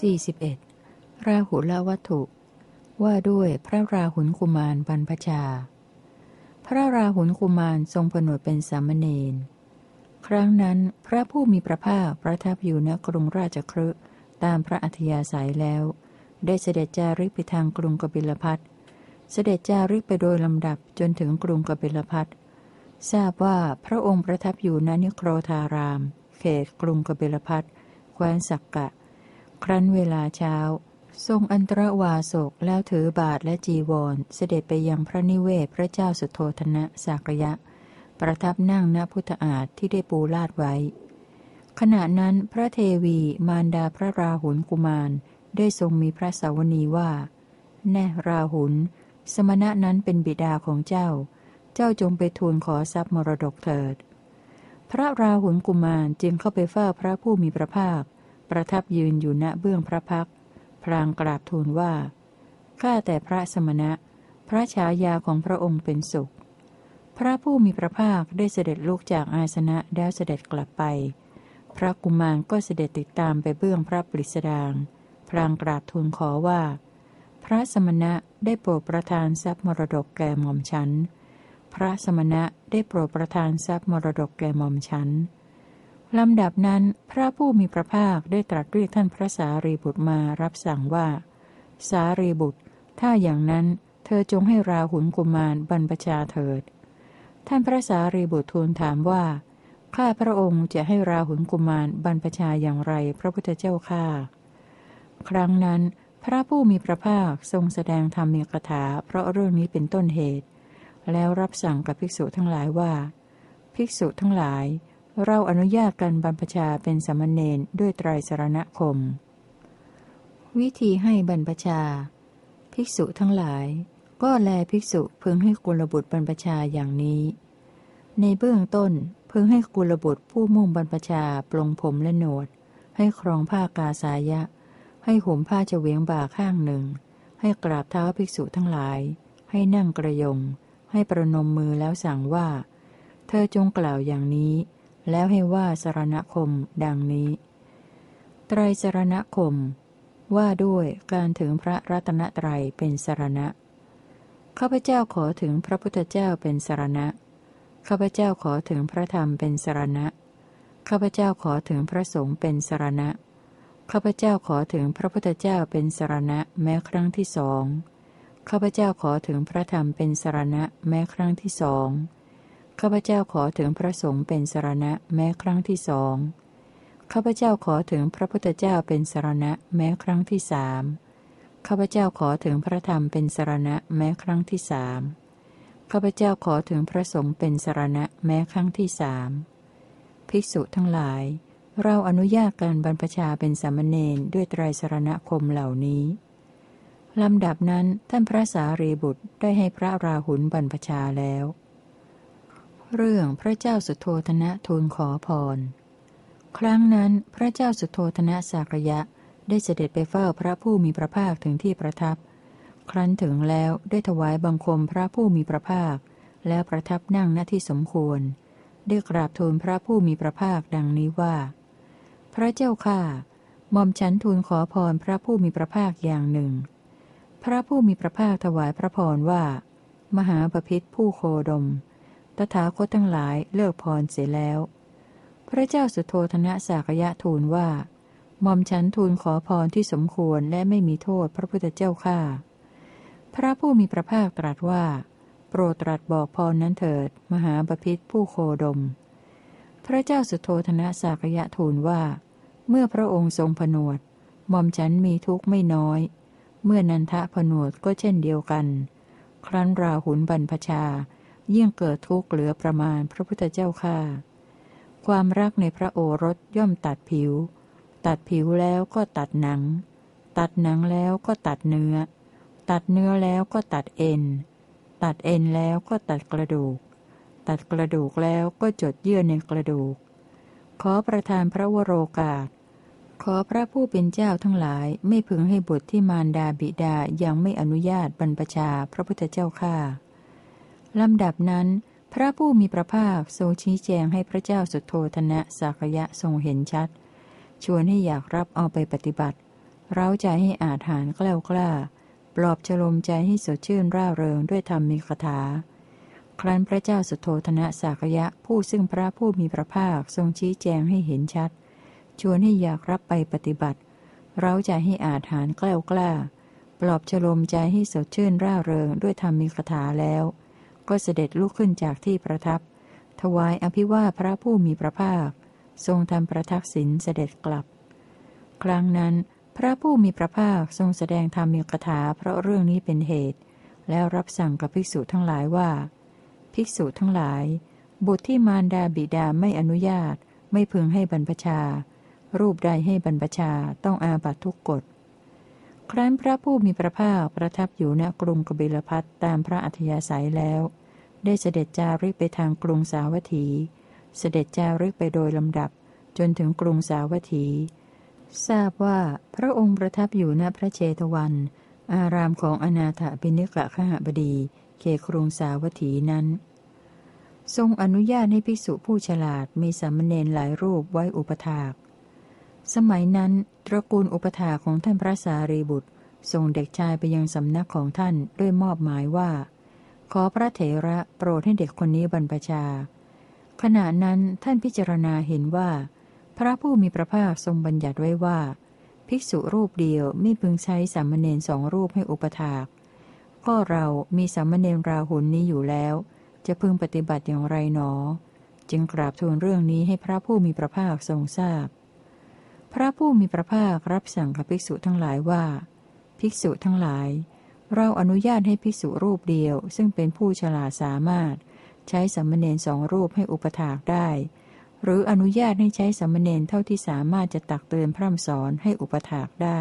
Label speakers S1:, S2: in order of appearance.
S1: 41. ราหุลวัตถุ ว่าด้วยพระราหุลกุมารบรรพชา พระราหุลกุมารทรงผนวดเป็นสามเณร ครั้งนั้นพระผู้มีพระภาคประทับอยู่ณกรุงราชครืตามพระอัธยาศัยแล้ว ได้เสด็จจาริกไปทางกรุงกบิลพัทเสด็จจาริกไปโดยลำดับจนถึงกรุงกบิลพัททราบว่าพระองค์ประทับอยู่ณนิโครธาราม เขตกรุงกบิลพัทแคว้นสักกะ ครั้นเวลาเช้า ทรงอันตรวาสกแล้วถือบาทและจีวร เสด็จไปยังพระนิเวศพระเจ้าสุโธธนะสากยะ ประทับนั่งณพุทธอาฏที่ได้ปูลาดไว้ ขณะนั้นพระเทวีมารดาพระราหุลกุมาร ได้ทรงมีพระสาวนีว่า แน่ราหุลสมณะนั้นเป็นบิดาของเจ้า เจ้าจงไปทูลขอทรัพย์มรดกเถิด พระราหุลกุมารจึงเข้าไปเฝ้าพระผู้มีพระภาค ประทับยืนอยู่ณเบื้องพระพักพลางกราบทูลว่า ข้าแต่พระสมณะ พระฉายาของพระองค์เป็นสุข พระผู้มีพระภาคได้เสด็จลุกจากอาสนะแล้วเสด็จกลับไป พระกุมารก็เสด็จติดตามไปเบื้องพระปริสดางพลางกราบทูลขอว่า พระสมณะได้โปรดประทานทรัพย์มรดกแก่หม่อมฉัน พระสมณะได้โปรดประทานทรัพย์มรดกแก่หม่อมฉัน ลำดับนั้นพระผู้มีพระภาคได้ตรัสเรียกท่านพระสารีบุตรมารับสั่งว่า สารีบุตร ถ้าอย่างนั้นเธอจงให้ราหุลกุมารบรรพชาเถิด ท่านพระสารีบุตรทูลถามว่า ข้าพระองค์จะให้ราหุลกุมารบรรพชาอย่างไรพระพุทธเจ้าข้าครั้งนั้นพระผู้มีพระภาคทรงแสดงธรรมีกถาเพราะเรื่องนี้เป็นต้นเหตุ แล้วรับสั่งกับภิกษุทั้งหลายว่า ภิกษุทั้งหลาย เราอนุญาตกันบรรพชาเป็นสมณเณรด้วยไตรสรณคม วิธีให้บรรพชา ภิกษุทั้งหลาย ก็แลภิกษุพึงให้กุลบุตรบรรพชาอย่างนี้ ในเบื้องต้นพึงให้กุลบุตรผู้มุ่งบรรพชาปลงผมและโนดให้ครองผ้ากาสายะ ให้ห่มผ้าเฉวียงบ่าข้างหนึ่ง ให้กราบเท้าภิกษุทั้งหลาย ให้นั่งกระยง ให้ประนมมือแล้วสั่งว่า เธอจงกล่าวอย่างนี้ แล้วให้ว่าสารณคม ดังนี้ ไตรสารณคม ว่าด้วยการถึงพระรัตนตรัยเป็นสารณะ ข้าพเจ้าขอถึงพระพุทธเจ้าเป็นสารณะ ข้าพเจ้าขอถึงพระธรรมเป็นสารณะ ข้าพเจ้าขอถึงพระสงฆ์เป็นสารณะ ข้าพเจ้าขอถึงพระพุทธเจ้าเป็นสารณะแม้ครั้งที่สอง ข้าพเจ้าขอถึงพระธรรมเป็นสารณะแม้ครั้งที่สอง ข้าพเจ้าขอถึงพระสงฆ์เป็นสารณะแม้ครั้งที่สองข้าพเจ้าขอถึงพระพุทธเจ้าเป็นสารณะแม้ครั้งที่สามข้าพเจ้าขอถึงพระธรรมเป็นสารณะแม้ครั้งที่สามข้าพเจ้าขอถึงพระสงฆ์เป็นสารณะแม้ครั้งที่สามภิกษุทั้งหลาย เราอนุญาตการบรรพชาเป็นสามเณรด้วยไตรสารณคมเหล่านี้ลำดับนั้นท่านพระสารีบุตรได้ให้พระราหุลบรรพชาแล้ว เรื่องพระเจ้าสุโธธนะทูลขอพร ครั้งนั้นพระเจ้าสุโธธนะสากยะได้เสด็จไปเฝ้าพระผู้มีพระภาคถึงที่ประทับ ครั้นถึงแล้วได้ถวายบังคมพระผู้มีพระภาค แล้วประทับนั่งณที่สมควร ได้กราบทูลพระผู้มีพระภาคดังนี้ว่า พระเจ้าข้าหม่อมฉันทูลขอพรพระผู้มีพระภาคอย่างหนึ่ง พระผู้มีพระภาคถวายพระพรว่า มหาปพิธผู้โคดม ตถาคตทั้งหลายเลิกพรเสียแล้ว พระเจ้าสุโธธนะสากยะทูลว่าหม่อมฉันทูลขอพรที่สมควรและไม่มีโทษพระพุทธเจ้าข้าพระผู้มีพระภาคตรัสว่า โปรดตรัสบอกพรนั้นเถิด มหาปพิธผู้โคดม พระเจ้าสุโธธนะสากยะทูลว่า เมื่อพระองค์ทรงผนวดหม่อมฉันมีทุกข์ไม่น้อย เมื่อนันทะผนวดก็เช่นเดียวกัน ครั้นราหุลบรรพชา ยิ่งเกิดทุกข์เหลือประมาณพระพุทธเจ้าค่าความรักในพระโอรสย่อมตัดผิว ตัดผิวแล้วก็ตัดหนัง ตัดหนังแล้วก็ตัดเนื้อ ตัดเนื้อแล้วก็ตัดเอ็น ตัดเอ็นแล้วก็ตัดกระดูก ตัดกระดูกแล้วก็จดเยื่อในกระดูก ขอประทานพระวโรกาส ขอพระผู้เป็นเจ้าทั้งหลายไม่พึงให้บุตรที่มารดาบิดายังไม่อนุญาตบรรพชาพระพุทธเจ้าข้า ลำดับนั้น พระผู้มีพระภาคทรงชี้แจงให้พระเจ้าสุโธธนะสักยะทรงเห็นชัด ชวนให้อยากรับเอาไปปฏิบัติ เร้าใจให้อาถานกล้ากล้า ปลอบฉลมใจให้สดชื่นร่าเริงด้วยธรรมมีคาถา ครั้นพระเจ้าสุโธธนะสากยะผู้ซึ่งพระผู้มีพระภาคทรงชี้แจงให้เห็นชัด ชวนให้อยากรับไปปฏิบัติ เร้าใจให้อาถานกล้ากล้า ปลอบฉลมใจให้สดชื่นร่าเริงด้วยธรรมมีคาถาแล้ว ก็เสด็จลุกขึ้นจากที่ประทับ ถวายอภิวาพระผู้มีพระภาค ทรงทำประทักษิณเสด็จกลับ ครั้งนั้น พระผู้มีพระภาคทรงแสดงธรรมมีคาถาเพราะเรื่องนี้เป็นเหตุ แล้วรับสั่งกับภิกษุทั้งหลายว่า ภิกษุทั้งหลาย บุตรที่มารดาบิดาไม่อนุญาต ไม่พึงให้บรรพชา รูปใดให้บรรพชาต้องอาบัตทุกกฎครั้นพระผู้มีพระภาคประทับอยู่ณกรุงกบิลพัทตามพระอัธยาศัยแล้ว ได้เสด็จจาริกไปทางกรุงสาวัตถี เสด็จจาริกไปโดยลำดับจนถึงกรุงสาวัตถี ทราบว่าพระองค์ประทับอยู่ณพระเชตวัน อารามของอนาถบิณิกะขหบดี เขครุงสาวัตถีนั้น ทรงอนุญาตให้ภิกษุผู้ฉลาดมีสามเณรหลายรูปไว้อุปถาก สมัยนั้น ตระกูลอุปถาของท่านพระสารีบุตรส่งเด็กชายไปยังสำนักของท่านด้วยมอบหมายว่า ขอพระเถระโปรดให้เด็กคนนี้บรรพชา ขณะนั้นท่านพิจารณาเห็นว่า พระผู้มีพระภาคทรงบัญญัติไว้ว่า ภิกษุรูปเดียวไม่พึงใช้สามเณรสองรูปให้อุปถาก ก็เรามีสามเณรราหุลนี้อยู่แล้ว จะพึงปฏิบัติอย่างไรหนอ จึงกราบทูลเรื่องนี้ให้พระผู้มีพระภาคทรงทราบพพระผู้มีพระภาครับสั่งกับภิกษุทั้งหลายว่า ภิกษุทั้งหลาย เราอนุญาตให้ภิกษุรูปเดียว ซึ่งเป็นผู้ฉลาดสามารถ ใช้สัมมเนนสองรูปให้อุปถากได้ หรืออนุญาตให้ใช้สัมมเนนเท่าที่สามารถจะตักเตือนพร่ำสอนให้อุปถากได้